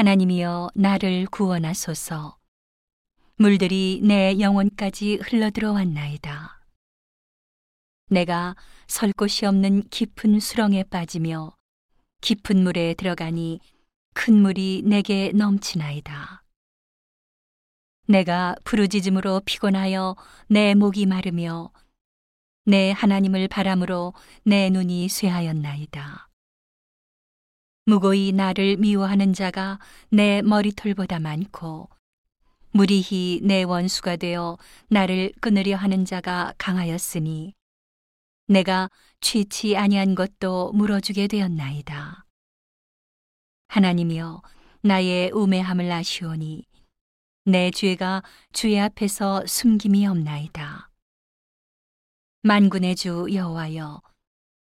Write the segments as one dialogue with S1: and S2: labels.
S1: 하나님이여 나를 구원하소서. 물들이 내 영혼까지 흘러들어왔나이다. 내가 설 곳이 없는 깊은 수렁에 빠지며 깊은 물에 들어가니 큰 물이 내게 넘치나이다. 내가 부르짖음으로 피곤하여 내 목이 마르며 내 하나님을 바람으로 내 눈이 쇠하였나이다. 무고히 나를 미워하는 자가 내 머리털보다 많고 무리히 내 원수가 되어 나를 끊으려 하는 자가 강하였으니 내가 취치 아니한 것도 물어주게 되었나이다. 하나님이여 나의 우매함을 아시오니 내 죄가 주의 앞에서 숨김이 없나이다. 만군의 주 여호와여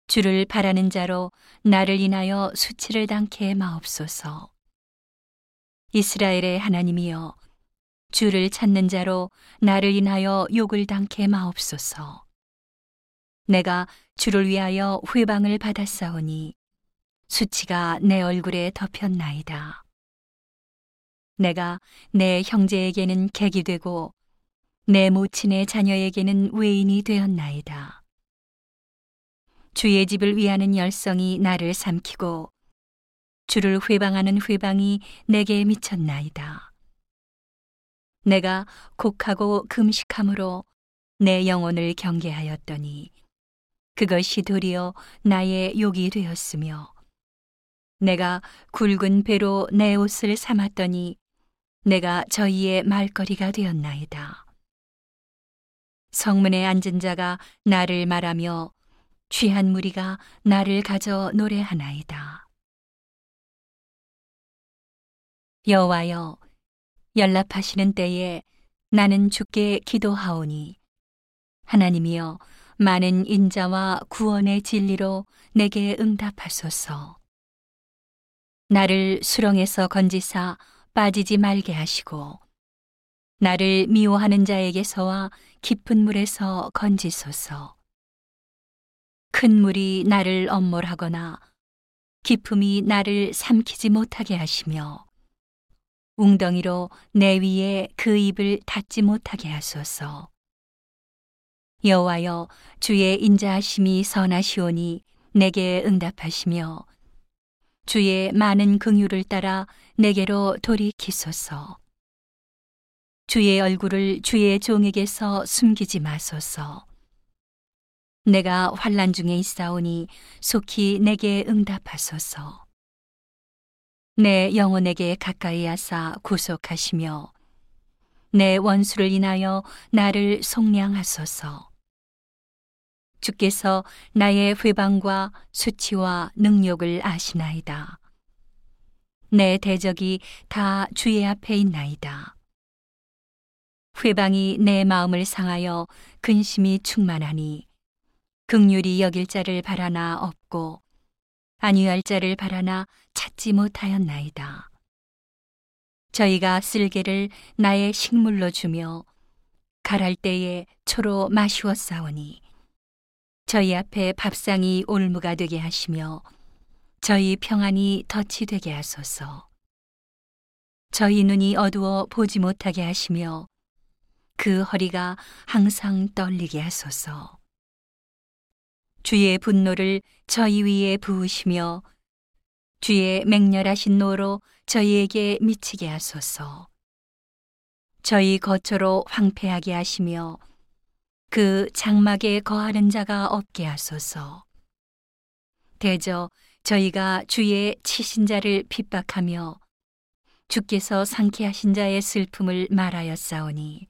S1: 주를 바라는 자로 나를 인하여 수치를 당케 마옵소서. 이스라엘의 하나님이여 주를 찾는 자로 나를 인하여 욕을 당케 마옵소서. 내가 주를 위하여 회방을 받았사오니 수치가 내 얼굴에 덮였나이다. 내가 내 형제에게는 객이 되고 내 모친의 자녀에게는 외인이 되었나이다. 주의 집을 위하는 열성이 나를 삼키고 주를 회방하는 회방이 내게 미쳤나이다. 내가 곡하고 금식함으로 내 영혼을 경계하였더니 그것이 도리어 나의 욕이 되었으며 내가 굵은 배로 내 옷을 삼았더니 내가 저희의 말거리가 되었나이다. 성문에 앉은 자가 나를 말하며 취한 무리가 나를 가져 노래하나이다. 여호와여 연락하시는 때에 나는 주께 기도하오니 하나님이여 많은 인자와 구원의 진리로 내게 응답하소서. 나를 수렁에서 건지사 빠지지 말게 하시고 나를 미워하는 자에게서와 깊은 물에서 건지소서. 큰 물이 나를 엄몰하거나 깊음이 나를 삼키지 못하게 하시며 웅덩이로 내 위에 그 입을 닫지 못하게 하소서. 여호와여 주의 인자하심이 선하시오니 내게 응답하시며 주의 많은 긍휼을 따라 내게로 돌이키소서. 주의 얼굴을 주의 종에게서 숨기지 마소서. 내가 환란 중에 있사오니 속히 내게 응답하소서. 내 영혼에게 가까이 하사 구속하시며 내 원수를 인하여 나를 속량하소서. 주께서 나의 회방과 수치와 능력을 아시나이다. 내 대적이 다 주의 앞에 있나이다. 회방이 내 마음을 상하여 근심이 충만하니 극률이 여길 자를 바라나 없고 안위할 자를 바라나 찾지 못하였나이다. 저희가 쓸개를 나의 식물로 주며 갈할 때에 초로 마시웠사오니 저희 앞에 밥상이 올무가 되게 하시며 저희 평안이 덫이 되게 하소서. 저희 눈이 어두워 보지 못하게 하시며 그 허리가 항상 떨리게 하소서. 주의 분노를 저희 위에 부으시며 주의 맹렬하신 노로 저희에게 미치게 하소서. 저희 거처로 황폐하게 하시며 그 장막에 거하는 자가 없게 하소서. 대저 저희가 주의 치신 자를 핍박하며 주께서 상쾌하신 자의 슬픔을 말하였사오니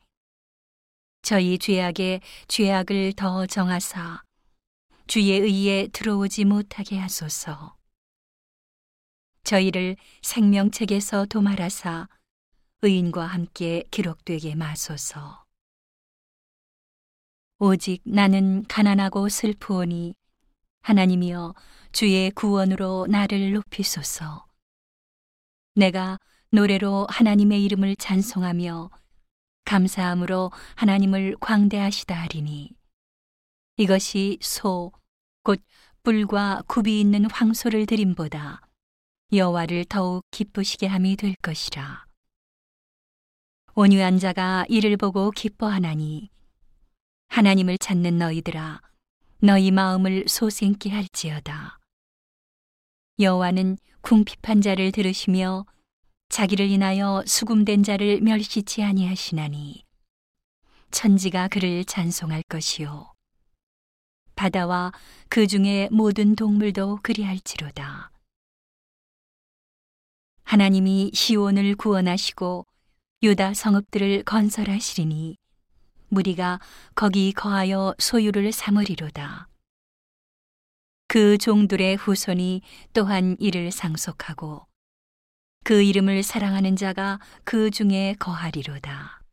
S1: 저희 죄악에 죄악을 더 정하사 주의 의에 들어오지 못하게 하소서. 저희를 생명책에서 도말하사 의인과 함께 기록되게 마소서. 오직 나는 가난하고 슬프오니 하나님이여 주의 구원으로 나를 높이소서. 내가 노래로 하나님의 이름을 찬송하며 감사함으로 하나님을 광대하시다 하리니 이것이 소, 곧 뿔과 굽이 있는 황소를 드림보다 여호와를 더욱 기쁘시게 함이 될 것이라. 온유한 자가 이를 보고 기뻐하나니 하나님을 찾는 너희들아 너희 마음을 소생케 할지어다. 여호와는 궁핍한 자를 들으시며 자기를 인하여 수금된 자를 멸시치 아니하시나니 천지가 그를 찬송할 것이요 바다와 그 중에 모든 동물도 그리할지로다. 하나님이 시온을 구원하시고 유다 성읍들을 건설하시리니 무리가 거기 거하여 소유를 삼으리로다. 그 종들의 후손이 또한 이를 상속하고 그 이름을 사랑하는 자가 그 중에 거하리로다.